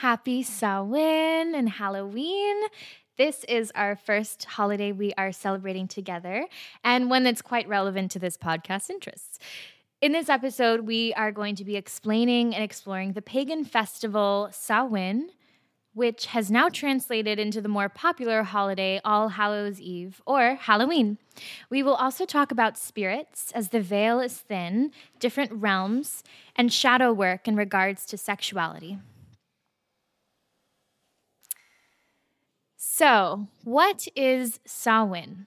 Happy Samhain and Halloween. This is our first holiday we are celebrating together and one that's quite relevant to this podcast interests. In this episode, we are going to be explaining and exploring the pagan festival Samhain, which has now translated into the more popular holiday All Hallows Eve or Halloween. We will also talk about spirits as the veil is thin, different realms, and shadow work in regards to sexuality. So, what is Samhain?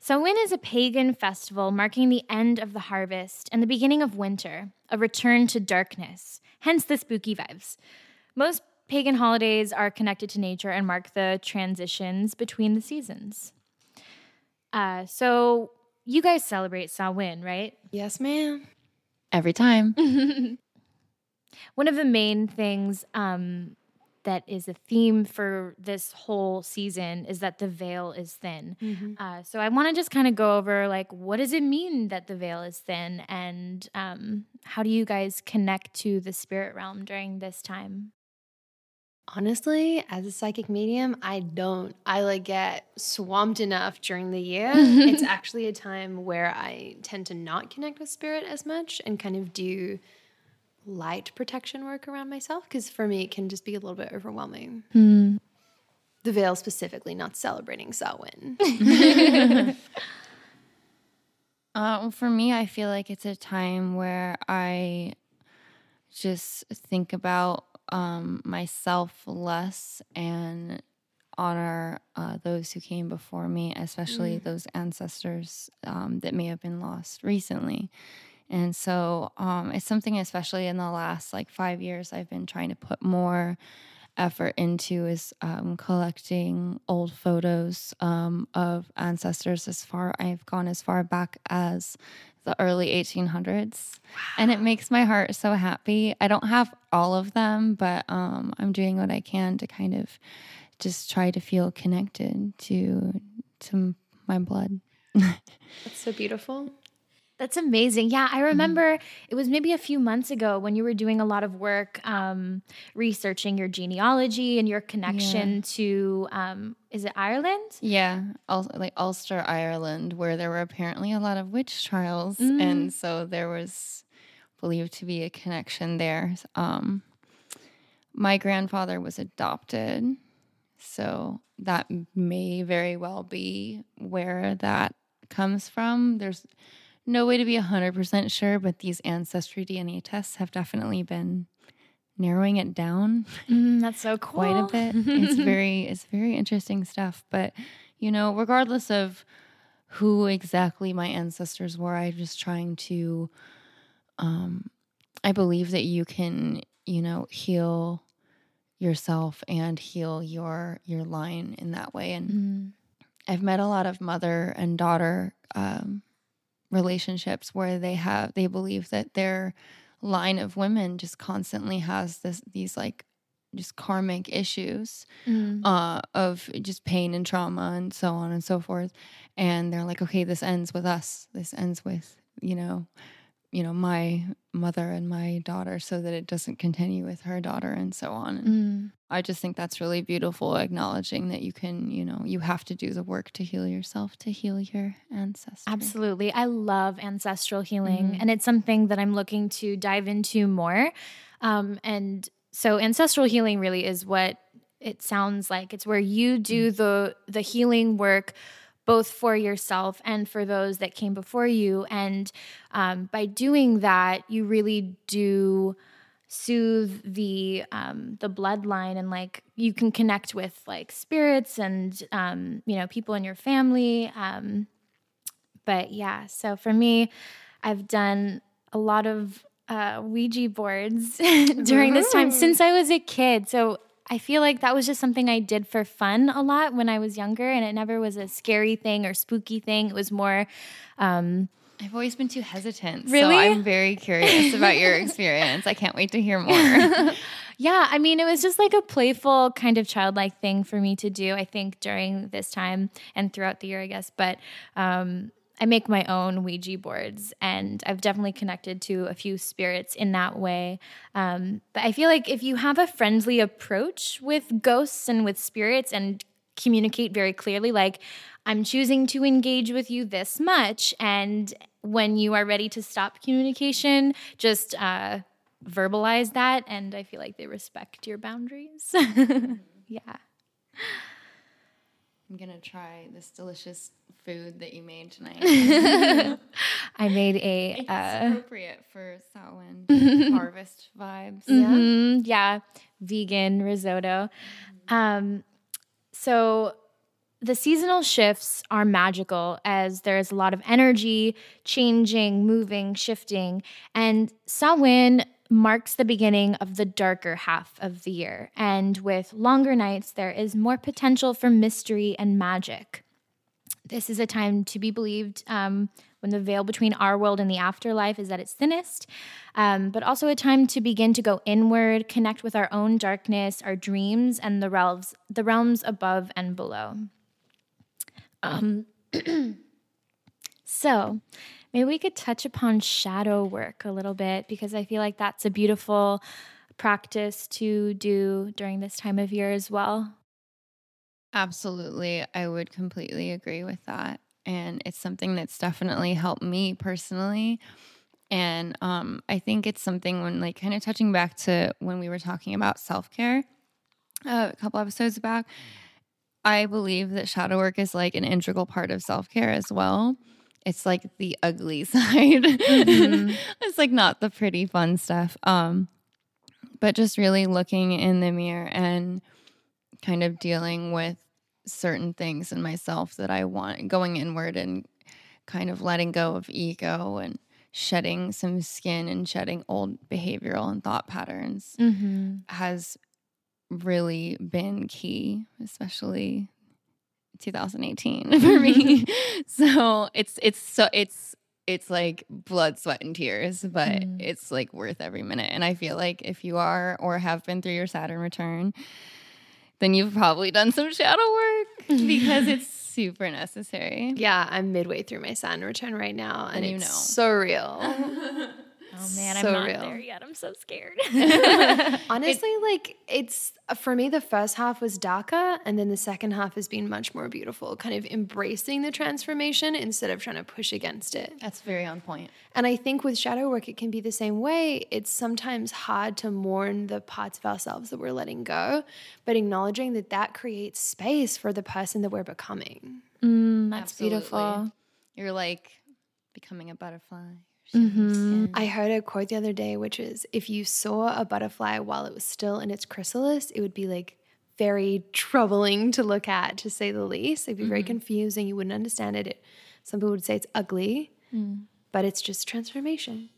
Samhain is a pagan festival marking the end of the harvest and the beginning of winter, a return to darkness, hence the spooky vibes. Most pagan holidays are connected to nature and mark the transitions between the seasons. Uh, so, you guys celebrate Samhain, right? Yes, ma'am. Every time. One of the main things um, that is a theme for this whole season is that the veil is thin. Mm-hmm. Uh, so I want to just kind of go over like what does it mean that the veil is thin, and um, how do you guys connect to the spirit realm during this time? Honestly, as a psychic medium, I don't. I like get swamped enough during the year. it's actually a time where I tend to not connect with spirit as much and kind of do light protection work around myself because for me it can just be a little bit overwhelming. Mm. The veil specifically, not celebrating Samhain. uh, for me, I feel like it's a time where I just think about um, myself less and honor uh, those who came before me, especially mm. those ancestors um, that may have been lost recently. And so um, it's something, especially in the last like five years, I've been trying to put more effort into is um, collecting old photos um, of ancestors as far I've gone as far back as the early 1800s wow. and it makes my heart so happy. I don't have all of them but um, i'm doing what i can to kind of just try to feel connected to to my blood. That's so beautiful that's amazing. Yeah, I mm-hmm. remember mm-hmm. it was maybe a few months ago when you were doing a lot of work um, researching your genealogy and your connection yeah. to, um, is it Ireland? Yeah, like Ulster, Ireland, where there were apparently a lot of witch trials. Mm-hmm. And so there was believed to be a connection there. Um, my grandfather was adopted. So that may very well be where that comes from. There's no way to be 100% sure, but these ancestry DNA tests have definitely been narrowing it down. Mm, that's so cool. Quite a bit. it's very it's very interesting stuff, but you know, regardless of who exactly my ancestors were, I'm just trying to um I believe that you can, you know, heal yourself and heal your your line in that way and mm. I've met a lot of mother and daughter um, relationships where they have they believe that their line of women just constantly has this these like just karmic issues mm. uh, of just pain and trauma and so on and so forth and they're like okay this ends with us this ends with you know you know my mother and my daughter so that it doesn't continue with her daughter and so on and mm. i just think that's really beautiful acknowledging that you can you know you have to do the work to heal yourself to heal your ancestors absolutely i love ancestral healing mm. and it's something that i'm looking to dive into more um, and so ancestral healing really is what it sounds like it's where you do mm. the the healing work both for yourself and for those that came before you. And um, by doing that, you really do soothe the um, the bloodline and like you can connect with like spirits and um, you know people in your family. Um, but yeah, so for me, I've done a lot of uh, Ouija boards during this time since I was a kid. So I feel like that was just something I did for fun a lot when I was younger, and it never was a scary thing or spooky thing. It was more. Um, I've always been too hesitant. Really? So I'm very curious about your experience. I can't wait to hear more. yeah, I mean, it was just like a playful, kind of childlike thing for me to do, I think, during this time and throughout the year, I guess. But um, I make my own Ouija boards, and I've definitely connected to a few spirits in that way. Um, but I feel like if you have a friendly approach with ghosts and with spirits and communicate very clearly, like, I'm choosing to engage with you this much, and when you are ready to stop communication, just uh, verbalize that. And I feel like they respect your boundaries. yeah. I'm gonna try this delicious food that you made tonight. I made a. It's Uh, appropriate for Samhain harvest vibes. mhm, yeah, vegan risotto. Um, so the seasonal shifts are magical as there's a lot of energy changing, moving, shifting. And Samhain marks the beginning of the darker half of the year. And with longer nights, there is more potential for mystery and magic. This is a time to be believed um, when the veil between our world and the afterlife is at its thinnest, um, but also a time to begin to go inward, connect with our own darkness, our dreams, and the realms, the realms above and below. Um, so, maybe we could touch upon shadow work a little bit because I feel like that's a beautiful practice to do during this time of year as well. Absolutely. I would completely agree with that. And it's something that's definitely helped me personally. And um, I think it's something when, like, kind of touching back to when we were talking about self care uh, a couple episodes back, I believe that shadow work is like an integral part of self care as well. It's like the ugly side. it's like not the pretty fun stuff. Um, but just really looking in the mirror and kind of dealing with certain things in myself that I want, going inward and kind of letting go of ego and shedding some skin and shedding old behavioral and thought patterns Mm-hmm. has really been key, especially 2018 for me. so it's it's so it's it's like blood, sweat, and tears, but Mm. it's like worth every minute. And I feel like if you are or have been through your Saturn return, then you've probably done some shadow work because it's super necessary. Yeah, I'm midway through my Saturn return right now, and Then you it's know. so real. Oh man, So I'm not real. there yet. I'm so scared. Honestly, like it's for me, the first half was darker, and then the second half has been much more beautiful, kind of embracing the transformation instead of trying to push against it. That's very on point. And I think with shadow work, it can be the same way. It's sometimes hard to mourn the parts of ourselves that we're letting go, but acknowledging that that creates space for the person that we're becoming. Mm, that's Absolutely. beautiful. You're like becoming a butterfly. Mm-hmm. I heard a quote the other day, which is if you saw a butterfly while it was still in its chrysalis, it would be like very troubling to look at, to say the least. It'd be very confusing. You wouldn't understand it. it. Some people would say it's ugly, but it's just transformation.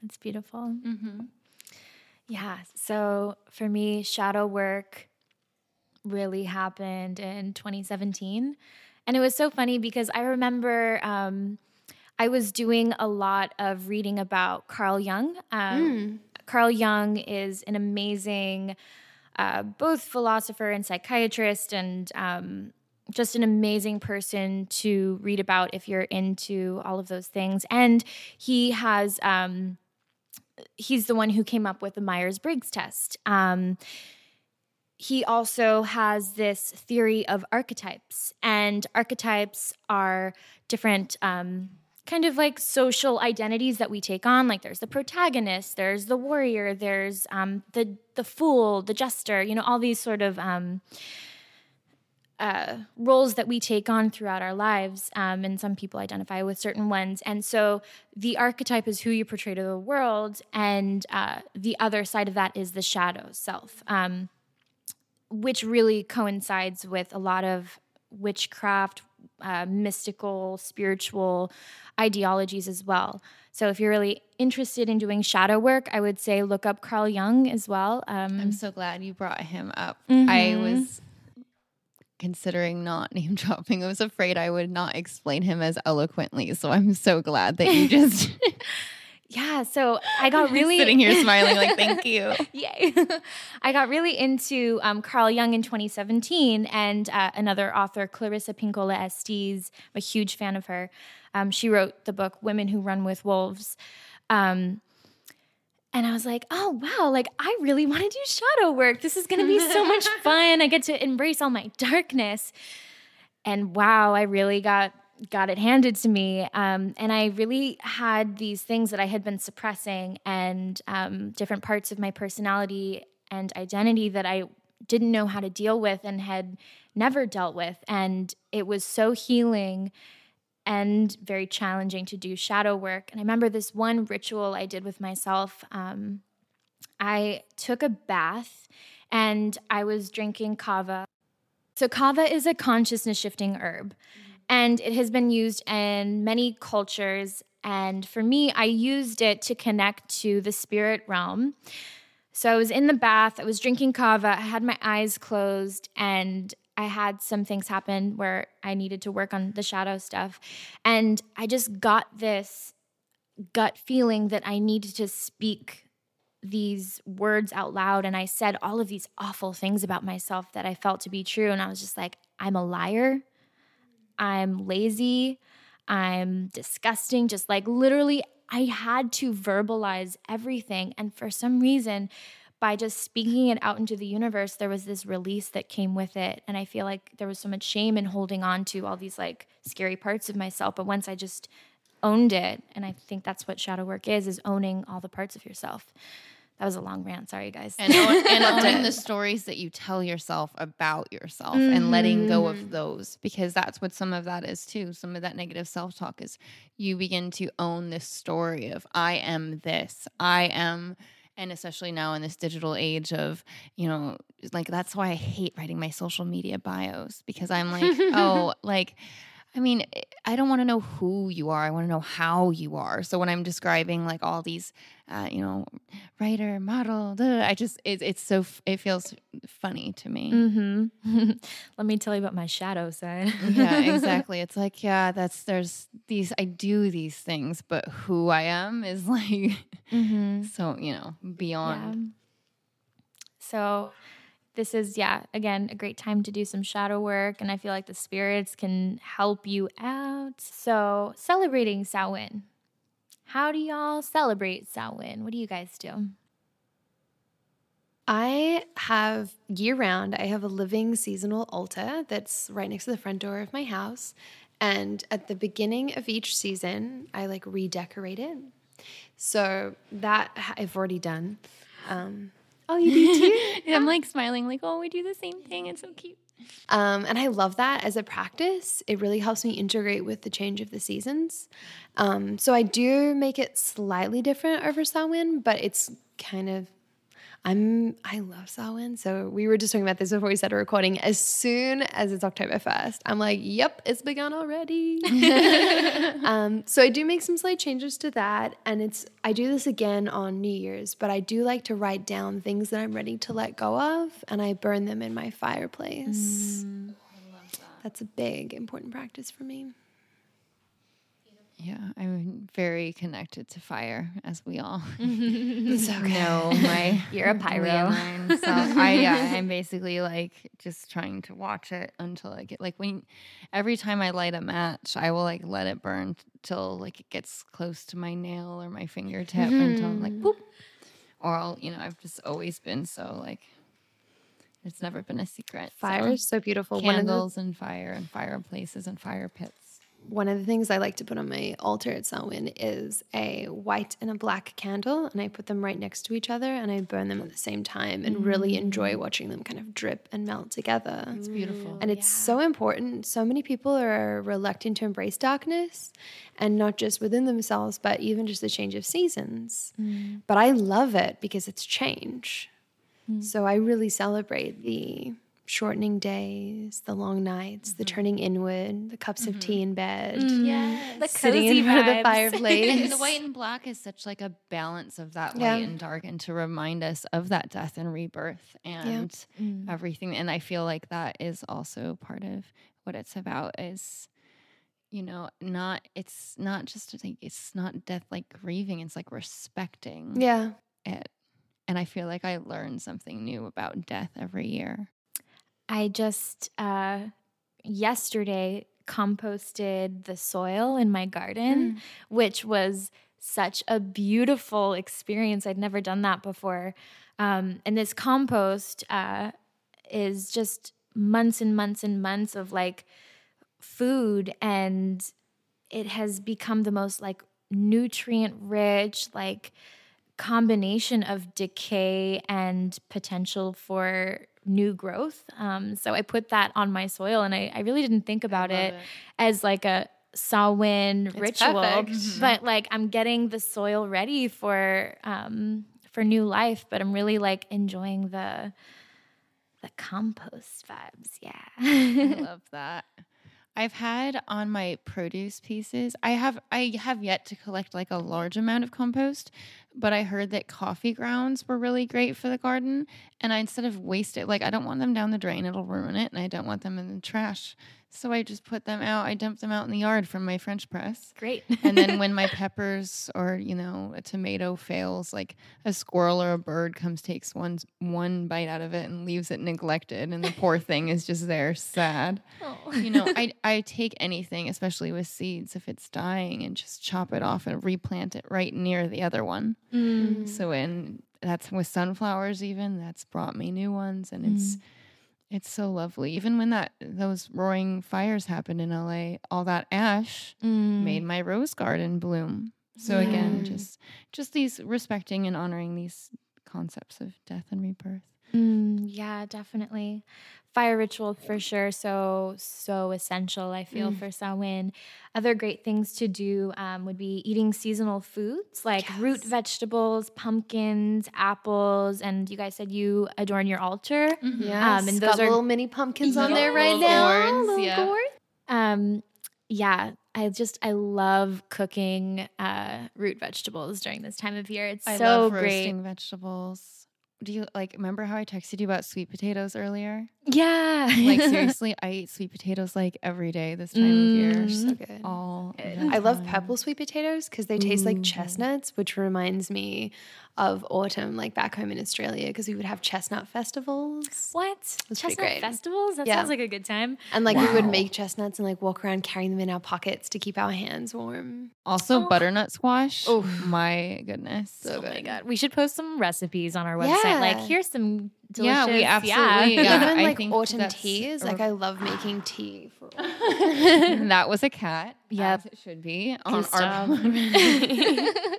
That's beautiful. Yeah. So for me, shadow work really happened in 2017. And it was so funny because I remember um, I was doing a lot of reading about Carl Jung. Um, Carl Jung is an amazing uh, both philosopher and psychiatrist and um, just an amazing person to read about if you're into all of those things. And he has. Um, he's the one who came up with the Myers Briggs test. Um, he also has this theory of archetypes, and archetypes are different. Um, kind of like social identities that we take on like there's the protagonist there's the warrior there's um, the the fool the jester you know all these sort of um, uh, roles that we take on throughout our lives, um, and some people identify with certain ones. And so the archetype is who you portray to the world, and uh, the other side of that is the shadow self, um, which really coincides with a lot of witchcraft, uh, mystical, spiritual ideologies as well. So if you're really interested in doing shadow work, I would say look up Carl Jung as well. Um, I'm so glad you brought him up. I Mhm. was considering not name dropping. I was afraid I would not explain him as eloquently. So I'm so glad that you just yeah, so I got really sitting here smiling like thank you. Yay. I got really into um, Carl Jung in 2017 and uh, another author, Clarissa Pinkola Estes. I'm a huge fan of her. Um, she wrote the book Women Who Run with Wolves. Um, and I was like, oh, wow, like I really want to do shadow work. This is going to be so much fun. I get to embrace all my darkness. And wow, I really got got it handed to me. Um, and I really had these things that I had been suppressing and um, different parts of my personality and identity that I didn't know how to deal with and had never dealt with. And it was so healing and very challenging to do shadow work. And I remember this one ritual I did with myself. Um, I took a bath and I was drinking kava. So, kava is a consciousness shifting herb, and it has been used in many cultures. And for me, I used it to connect to the spirit realm. So, I was in the bath, I was drinking kava, I had my eyes closed, and I had some things happen where I needed to work on the shadow stuff. And I just got this gut feeling that I needed to speak these words out loud. And I said all of these awful things about myself that I felt to be true. And I was just like, I'm a liar. I'm lazy. I'm disgusting. Just like literally, I had to verbalize everything. And for some reason, by just speaking it out into the universe, there was this release that came with it. And I feel like there was so much shame in holding on to all these like scary parts of myself. But once I just owned it, and I think that's what shadow work is, is owning all the parts of yourself. That was a long rant. Sorry, guys. And, and owning the stories that you tell yourself about yourself and letting go of mm-hmm. those because that's what some of that is too. Some of that negative self talk is you begin to own this story of I am this, I am and especially now in this digital age of you know like that's why i hate writing my social media bios because i'm like oh like i mean i don't want to know who you are i want to know how you are so when i'm describing like all these uh, you know writer model duh, i just it, it's so it feels funny to me Mm-hmm. Let me tell you about my shadow side. yeah exactly it's like yeah that's there's these i do these things but who i am is like Mm-hmm. so you know beyond Yeah. So this is yeah, again, a great time to do some shadow work and I feel like the spirits can help you out. So, celebrating Samhain. How do y'all celebrate Samhain? What do you guys do? I have year round, I have a living seasonal altar that's right next to the front door of my house. And at the beginning of each season, I like redecorate it. So that I've already done. Um, oh, you do too? I'm like smiling, like, oh, we do the same thing. It's so cute. Um, and I love that as a practice. It really helps me integrate with the change of the seasons. Um, so I do make it slightly different over Samhain, but it's kind of I'm I love Samhain. So we were just talking about this before we started recording. As soon as it's October first, I'm like, yep, it's begun already. um, so I do make some slight changes to that, and it's I do this again on New Year's, but I do like to write down things that I'm ready to let go of, and I burn them in my fireplace. That's a big important practice for me. Yeah, I'm very connected to fire, as we all It's okay. know. My You're a pyro. self. I yeah, I'm basically like just trying to watch it until I get like when every time I light a match, I will like let it burn till like it gets close to my nail or my fingertip until I'm like hmm. boop. Or I'll you know I've just always been so like it's never been a secret. so. Fire is so beautiful. Of the candles and fire and fireplaces and fire pits. One of the things I like to put on my altar at Samhain is a white and a black candle, and I put them right next to each other and I burn them at the same time and really mm. enjoy watching them kind of drip and melt together. It's beautiful. And it's so important. So many people are reluctant to embrace darkness and not just within themselves, but even just the change of seasons. Mm. But I love it because it's change. Mm. So I really celebrate the shortening days, the long nights, the Mhm. turning inward, the cups of Mhm. tea in bed, Mm. Yes. The sitting cozy in front of the vibes. fireplace. And the white and black is such like a balance of that Yeah. light and dark and to remind us of that death and rebirth and Mm. everything. And I feel like that is also part of what it's about is you know, not it's not just like it's not death like grieving, it's like respecting yeah. it. And I feel like I learn something new about death every year. I just uh, yesterday composted the soil in my garden, which was such a beautiful experience. I'd never done that before. Um, and this compost uh, is just months and months and months of like food, and it has become the most like nutrient rich, like combination of decay and potential for new growth. Um, so I put that on my soil, and I, I really didn't think about it, as like a Samhain ritual, perfect. Mhm. but like I'm getting the soil ready for um, for new life. But I'm really like enjoying the the compost vibes. Yeah. I Yeah. love that. I've had on my produce pieces. I have I have yet to collect like a large amount of compost, but I heard that coffee grounds were really great for the garden. And I instead of waste it, like I don't want them down the drain, it'll ruin it, and I don't want them in the trash. So I just put them out. I dump them out in the yard from my French press. Great. And then when my peppers or, you know, a tomato fails, like a squirrel or a bird comes, takes one one bite out of it and leaves it neglected, and the poor thing is just there sad Oh. you know, I I take anything, especially with seeds, if it's dying, and just chop it off and replant it right near the other one. Mm. So in that's with sunflowers, even that's brought me new ones, and it's it's so lovely. Even when that those roaring fires happened in LA, all that ash Mm. made my rose garden bloom. So again, just just these respecting and honoring these concepts of death and rebirth. Mm, yeah, definitely. Fire ritual for sure. So, so essential, I feel, Mm. for Samhain. Other great things to do um, would be eating seasonal foods like root vegetables, pumpkins, apples. And you guys said you adorn your altar. Yeah. Um, and and those got are- little mini pumpkins on there right now. gourds, little yeah. gourds. Um, yeah, I just, I love cooking uh, root vegetables during this time of year. It's I so love great. roasting vegetables. Do you like remember how I texted you about sweet potatoes earlier? Yeah. Like seriously, I eat sweet potatoes like every day this time of year. Mm. So good. All Good. I love time. purple sweet potatoes because they taste Ooh. like chestnuts, which reminds me of autumn, like back home in Australia, because we would have chestnut festivals. What? Chestnut festivals? That Yeah. sounds like a good time. And like we would make chestnuts and like walk around carrying them in our pockets to keep our hands warm. Also Oh. butternut squash. Oh my goodness. Oh so oh my good. god, we should post some recipes on our website. Like, here's some delicious. Yeah, delicious. we absolutely- Yeah. Yeah, Even I like think autumn teas. Like I love making tea for that was a cat. Yep. It should be on Good our stuff.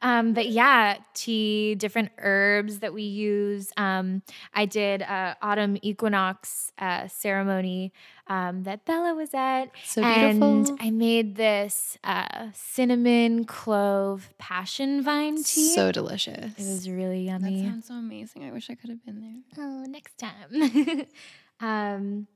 um, but yeah, tea, different herbs that we use. Um, I did a autumn equinox uh, ceremony um, that Bella was at. so beautiful. and. I made this uh, cinnamon clove passion vine tea. so delicious. it was really yummy. That sounds so amazing. I wish I could have been there. Oh, next time. um,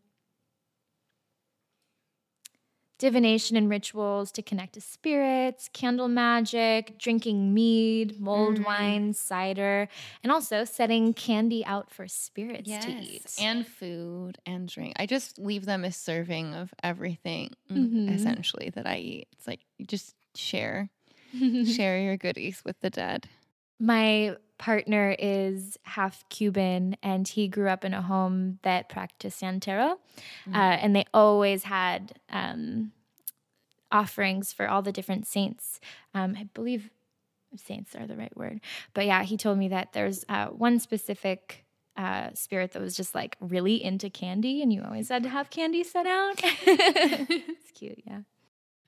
divination and rituals to connect to spirits, candle magic, drinking mead, mulled Mm. wine, cider, and also setting candy out for spirits to eat. and food and drink. I just leave them a serving of everything Mhm. essentially that I eat. It's like you just share share your goodies with the dead. My partner is half Cuban and he grew up in a home that practiced Santero. Mm. Uh, and they always had um, offerings for all the different saints. Um, I believe saints are the right word. But yeah, he told me that there's uh, one specific uh, spirit that was just like really into candy and you always had to have candy set out. it's cute, yeah.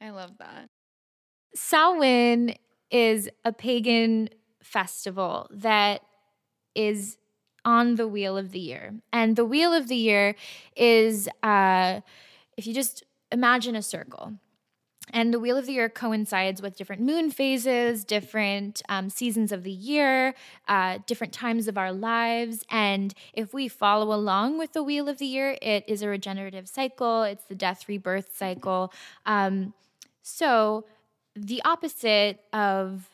I love that. Samhain is a pagan festival that is on the wheel of the year. And the wheel of the year is uh, if you just imagine a circle. And the wheel of the year coincides with different moon phases, different um, seasons of the year, uh, different times of our lives. And if we follow along with the wheel of the year, it is a regenerative cycle, it's the death rebirth cycle. Um, so the opposite of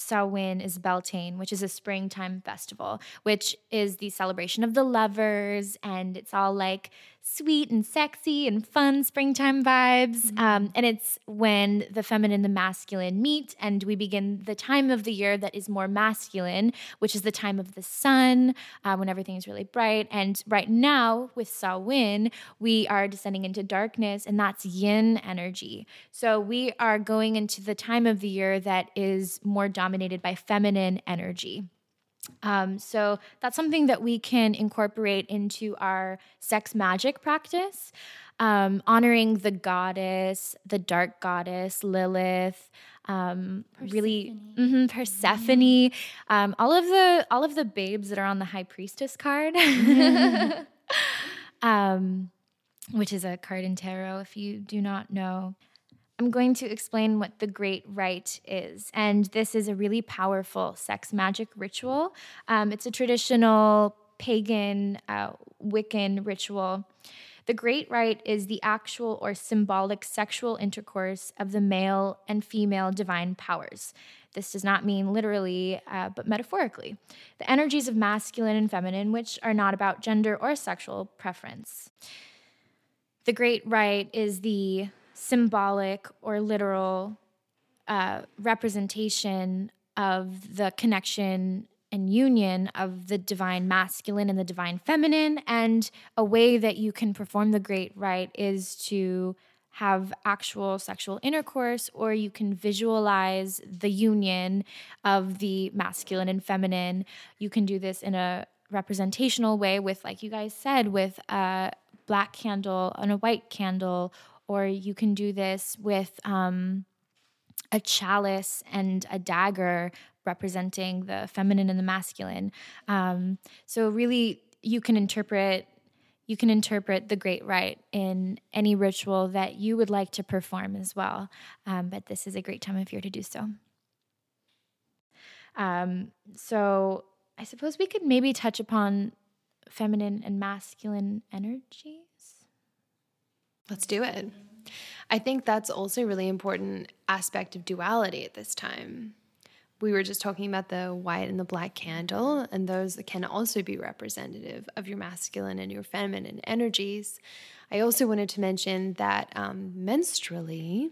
Samhain is Beltane, which is a springtime festival, which is the celebration of the lovers, and it's all like sweet and sexy and fun springtime vibes. Mm-hmm. Um, and it's when the feminine and the masculine meet, and we begin the time of the year that is more masculine, which is the time of the sun, uh, when everything is really bright. And right now, with Samhain, we are descending into darkness, and that's yin energy. So we are going into the time of the year that is more dominated by feminine energy. Um, so that's something that we can incorporate into our sex magic practice, um, honoring the goddess, the dark goddess, Lilith. Um, Persephone. really, mm-hmm, Persephone, um, all of the all of the babes that are on the High Priestess card, um, which is a card in tarot. If you do not know, I'm going to explain what the Great Rite is. And this is a really powerful sex magic ritual. Um, it's a traditional pagan uh, Wiccan ritual. The Great Rite is the actual or symbolic sexual intercourse of the male and female divine powers. This does not mean literally, uh, but metaphorically. The energies of masculine and feminine, which are not about gender or sexual preference. The Great Rite is the symbolic or literal uh, representation of the connection and union of the divine masculine and the divine feminine. And a way that you can perform the great rite is to have actual sexual intercourse, or you can visualize the union of the masculine and feminine. You can do this in a representational way with, like you guys said, with a black candle and a white candle, or you can do this with um, a chalice and a dagger representing the feminine and the masculine. Um, so really, you can interpret you can interpret the great rite in any ritual that you would like to perform as well. Um, but this is a great time of year to do so. Um, so I suppose we could maybe touch upon feminine and masculine energy. Let's do it. I think that's also a really important aspect of duality at this time. We were just talking about the white and the black candle, and those can also be representative of your masculine and your feminine energies. I also wanted to mention that um, menstrually,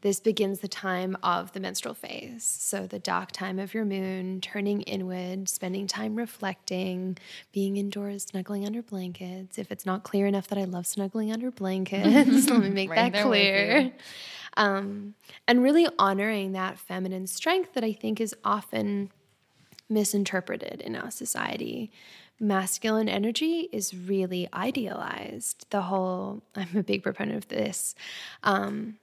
this begins the time of the menstrual phase. So, the dark time of your moon, turning inward, spending time reflecting, being indoors, snuggling under blankets. If it's not clear enough that I love snuggling under blankets, let me make right that clear. Um, and really honoring that feminine strength that I think is often misinterpreted in our society masculine energy is really idealized. The whole, I'm a big proponent of this. Um,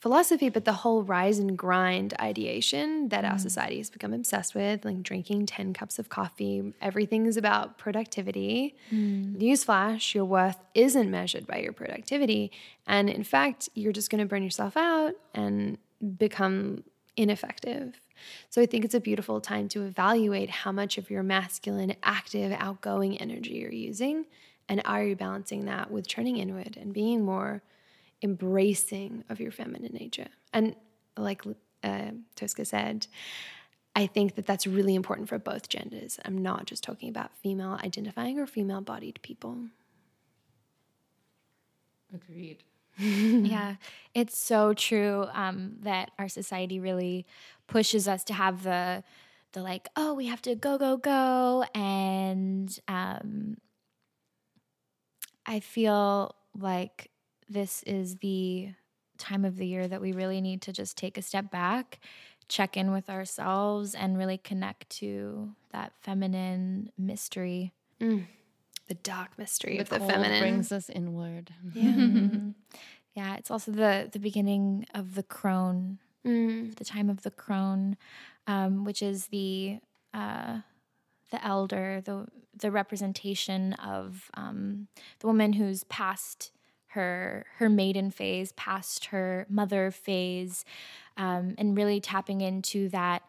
philosophy, but the whole rise and grind ideation that mm. our society has become obsessed with, like drinking 10 cups of coffee, everything is about productivity. Mm. Newsflash, your worth isn't measured by your productivity. And in fact, you're just going to burn yourself out and become ineffective. So I think it's a beautiful time to evaluate how much of your masculine, active, outgoing energy you're using. And are you balancing that with turning inward and being more embracing of your feminine nature. And like uh, Tosca said, I think that that's really important for both genders. I'm not just talking about female identifying or female bodied people. Agreed. yeah, it's so true um, that our society really pushes us to have the the like, oh, we have to go, go, go, and um, I feel like this is the time of the year that we really need to just take a step back, check in with ourselves, and really connect to that feminine mystery. Mm. The dark mystery the of the feminine brings us inward. Yeah. yeah, it's also the the beginning of the crone, mm. the time of the crone, um, which is the uh, the elder, the the representation of um, the woman who's passed her her maiden phase past her mother phase um, and really tapping into that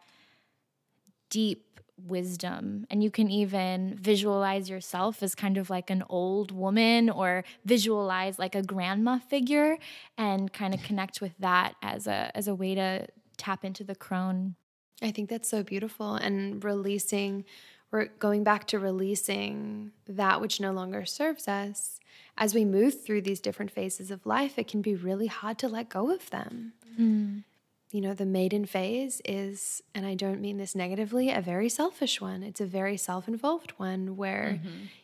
deep wisdom and you can even visualize yourself as kind of like an old woman or visualize like a grandma figure and kind of connect with that as a as a way to tap into the crone I think that's so beautiful and releasing we're going back to releasing that which no longer serves us. As we move through these different phases of life, it can be really hard to let go of them. mm. You know, the maiden phase is, and I don't mean this negatively, a very selfish one. It's a very self involved one where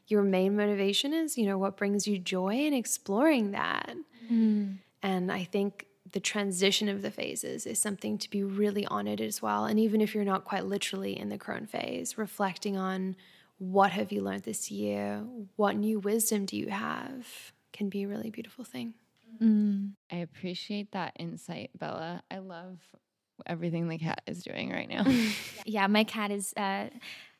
your main motivation is, you know, what brings you joy and exploring that. Mm. And I think the transition of the phases is something to be really honored as well. And even if you're not quite literally in the crone phase, reflecting on what have you learned this year? What new wisdom do you have? Can be a really beautiful thing. Mm. I appreciate that insight, Bella. I love everything the cat is doing right now. yeah my cat is uh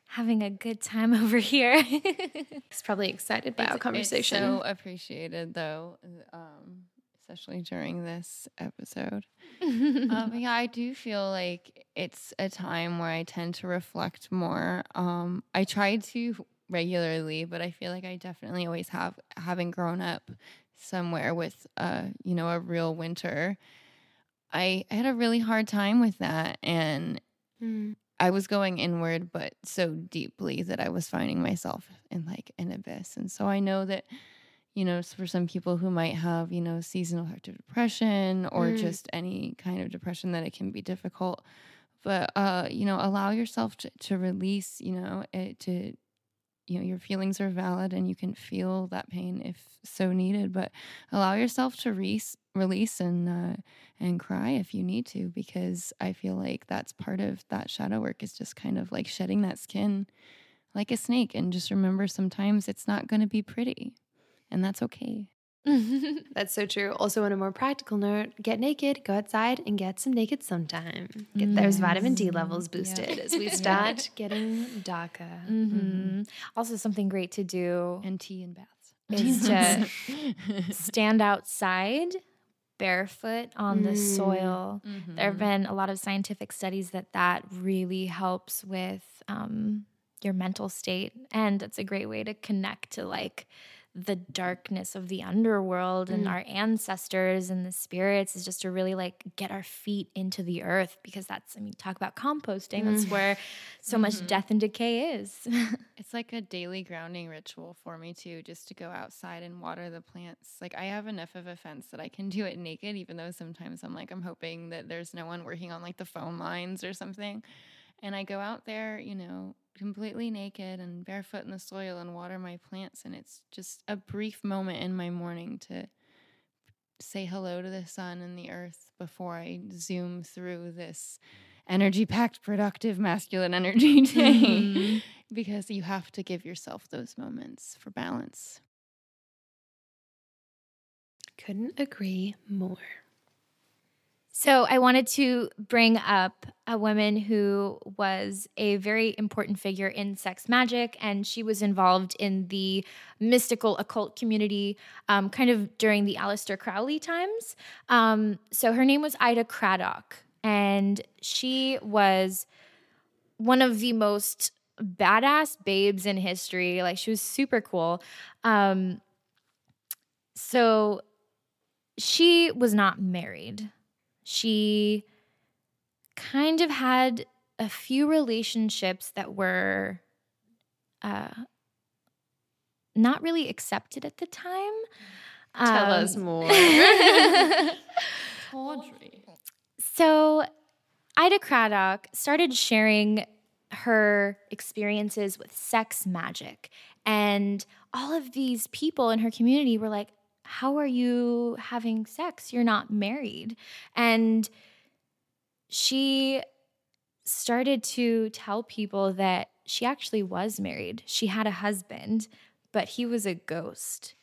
having a good time over here He's probably excited by It's- our conversation. So appreciated, though, um, especially during this episode. um, yeah, I do feel like it's a time where I tend to reflect more. Um, I try to regularly, but I feel like I definitely always have, having grown up somewhere with, uh, you know, a real winter. I, I had a really hard time with that, and Mm. I was going inward, but so deeply that I was finding myself in like an abyss. And so I know that, you know, for some people who might have, you know, seasonal affective depression or Mm. just any kind of depression, that it can be difficult. But, uh, you know, allow yourself to, to release, you know, it to, you know, your feelings are valid and you can feel that pain if so needed, but allow yourself to re- release and, uh, and cry if you need to because i feel like that's part of that shadow work is just kind of like shedding that skin like a snake and just remember sometimes it's not going to be pretty and that's okay That's so true. Also, on a more practical note, get naked, go outside, and get some naked sometime. Get those vitamin D levels boosted as we start getting darker. hmm Also, something great to do and tea and baths is to stand outside barefoot on the Mm. soil. Mm-hmm. There have been a lot of scientific studies that that really helps with um, your mental state, and it's a great way to connect to like the darkness of the underworld and Mm. our ancestors and the spirits is just to really like get our feet into the earth because that's I mean talk about composting that's Mm. where so much Mhm. death and decay is. It's like a daily grounding ritual for me too, just to go outside and water the plants. Like I have enough of a fence that I can do it naked, even though sometimes I'm like I'm hoping that there's no one working on like the phone lines or something. And I go out there, you know, completely naked and barefoot in the soil and water my plants. And it's just a brief moment in my morning to say hello to the sun and the earth before I zoom through this energy packed, productive, masculine energy day Mhm. because you have to give yourself those moments for balance. Couldn't agree more. So I wanted to bring up a woman who was a very important figure in sex magic, and she was involved in the mystical occult community, um, kind of during the Aleister Crowley times. Um, so her name was Ida Craddock, and she was one of the most badass babes in history. Like she was super cool. Um, so she was not married she kind of had a few relationships that were uh, not really accepted at the time. Tell Um, us more. Audrey. so, Ida Craddock started sharing her experiences with sex magic. And all of these people in her community were like, How are you having sex? You're not married. And she started to tell people that she actually was married. She had a husband, but he was a ghost.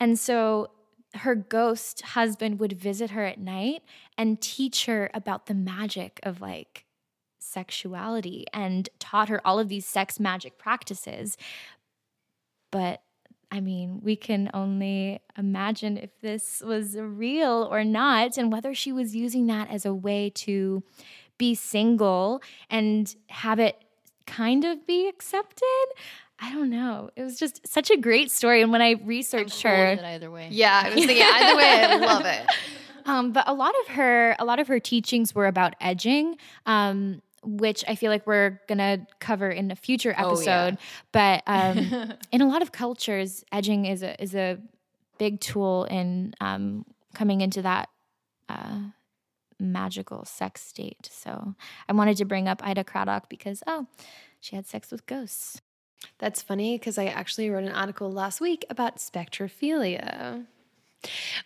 And so her ghost husband would visit her at night and teach her about the magic of like sexuality and taught her all of these sex magic practices. But I mean, we can only imagine if this was real or not, and whether she was using that as a way to be single and have it kind of be accepted. I don't know. It was just such a great story. And when I researched her, either way. Yeah, I was thinking either way, I love it. um, but a lot of her, a lot of her teachings were about edging. Um, which I feel like we're gonna cover in a future Oh, episode. But um, in a lot of cultures, edging is a is a big tool in um, coming into that uh, magical sex state. So I wanted to bring up Ida Craddock because oh, she had sex with ghosts. That's funny because I actually wrote an article last week about spectrophilia,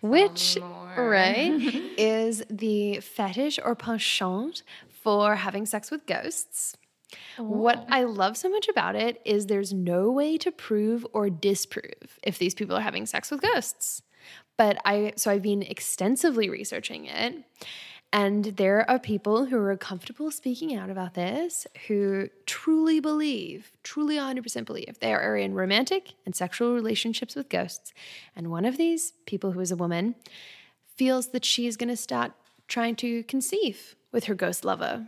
which, oh, right, is the fetish or penchant for having sex with ghosts. What I love so much about it is there's no way to prove or disprove if these people are having sex with ghosts. But I, so I've been extensively researching it. And there are people who are comfortable speaking out about this who truly believe, truly 100% believe they are in romantic and sexual relationships with ghosts. And one of these people, who is a woman, feels that she is going to start trying to conceive with her ghost lover.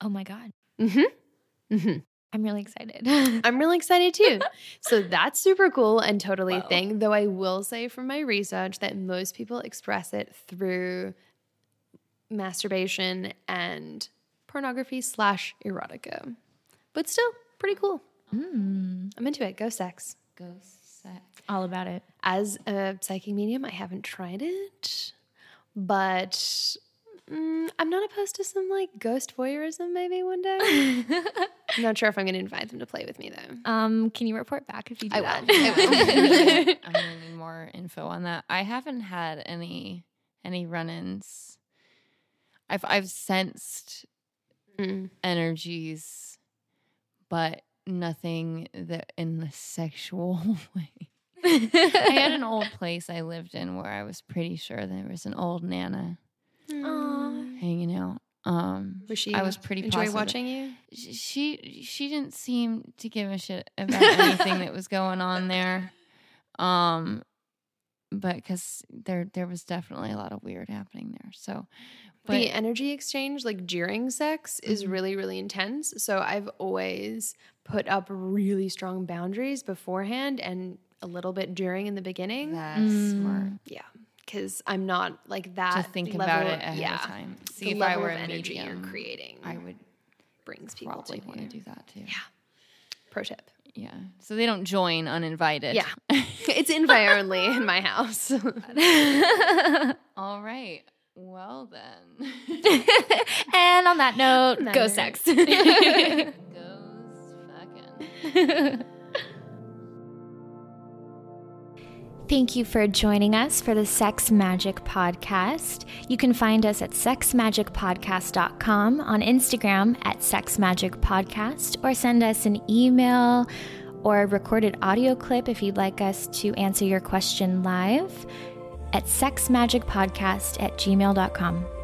Oh my god, Mm-hmm. Mm-hmm. I'm really excited. I'm really excited too. so that's super cool and totally a thing. Though I will say from my research that most people express it through masturbation and pornography slash erotica. But still, pretty cool. Mm, I'm into it. Go sex. Ghost sex. all about it. As a psychic medium, I haven't tried it, but mm, I'm not opposed to some like ghost voyeurism maybe one day. I'm not sure if I'm going to invite them to play with me though. um, can you report back if you do I that? will. I will. I'm gonna need more info on that. I haven't had any any run-ins. I've I've sensed Mm. energies, but nothing that in the sexual way. I had an old place I lived in where I was pretty sure there was an old nana Aw. hanging out. Um, Was she? I was pretty enjoy positive. watching you. she she didn't seem to give a shit about anything that was going on there. Um, but because there there was definitely a lot of weird happening there. So, but the energy exchange, like during sex, is Mhm. really really intense. So I've always put up really strong boundaries beforehand and a little bit during in the beginning. that's Mm. smart yeah, because I'm not like that. to think level, about it ahead yeah, of time. See the if level I were of a energy medium, you're creating I would brings people probably to want to do that too. Yeah. Pro tip. Yeah. So they don't join uninvited. Yeah. it's invite only in my house. All right. Well then. and on that note, that go sex. Goes fucking. Thank you for joining us for the Sex Magic Podcast. You can find us at sexmagicpodcast.com, on Instagram at sexmagicpodcast, or send us an email or a recorded audio clip if you'd like us to answer your question live at sexmagicpodcast at gmail.com.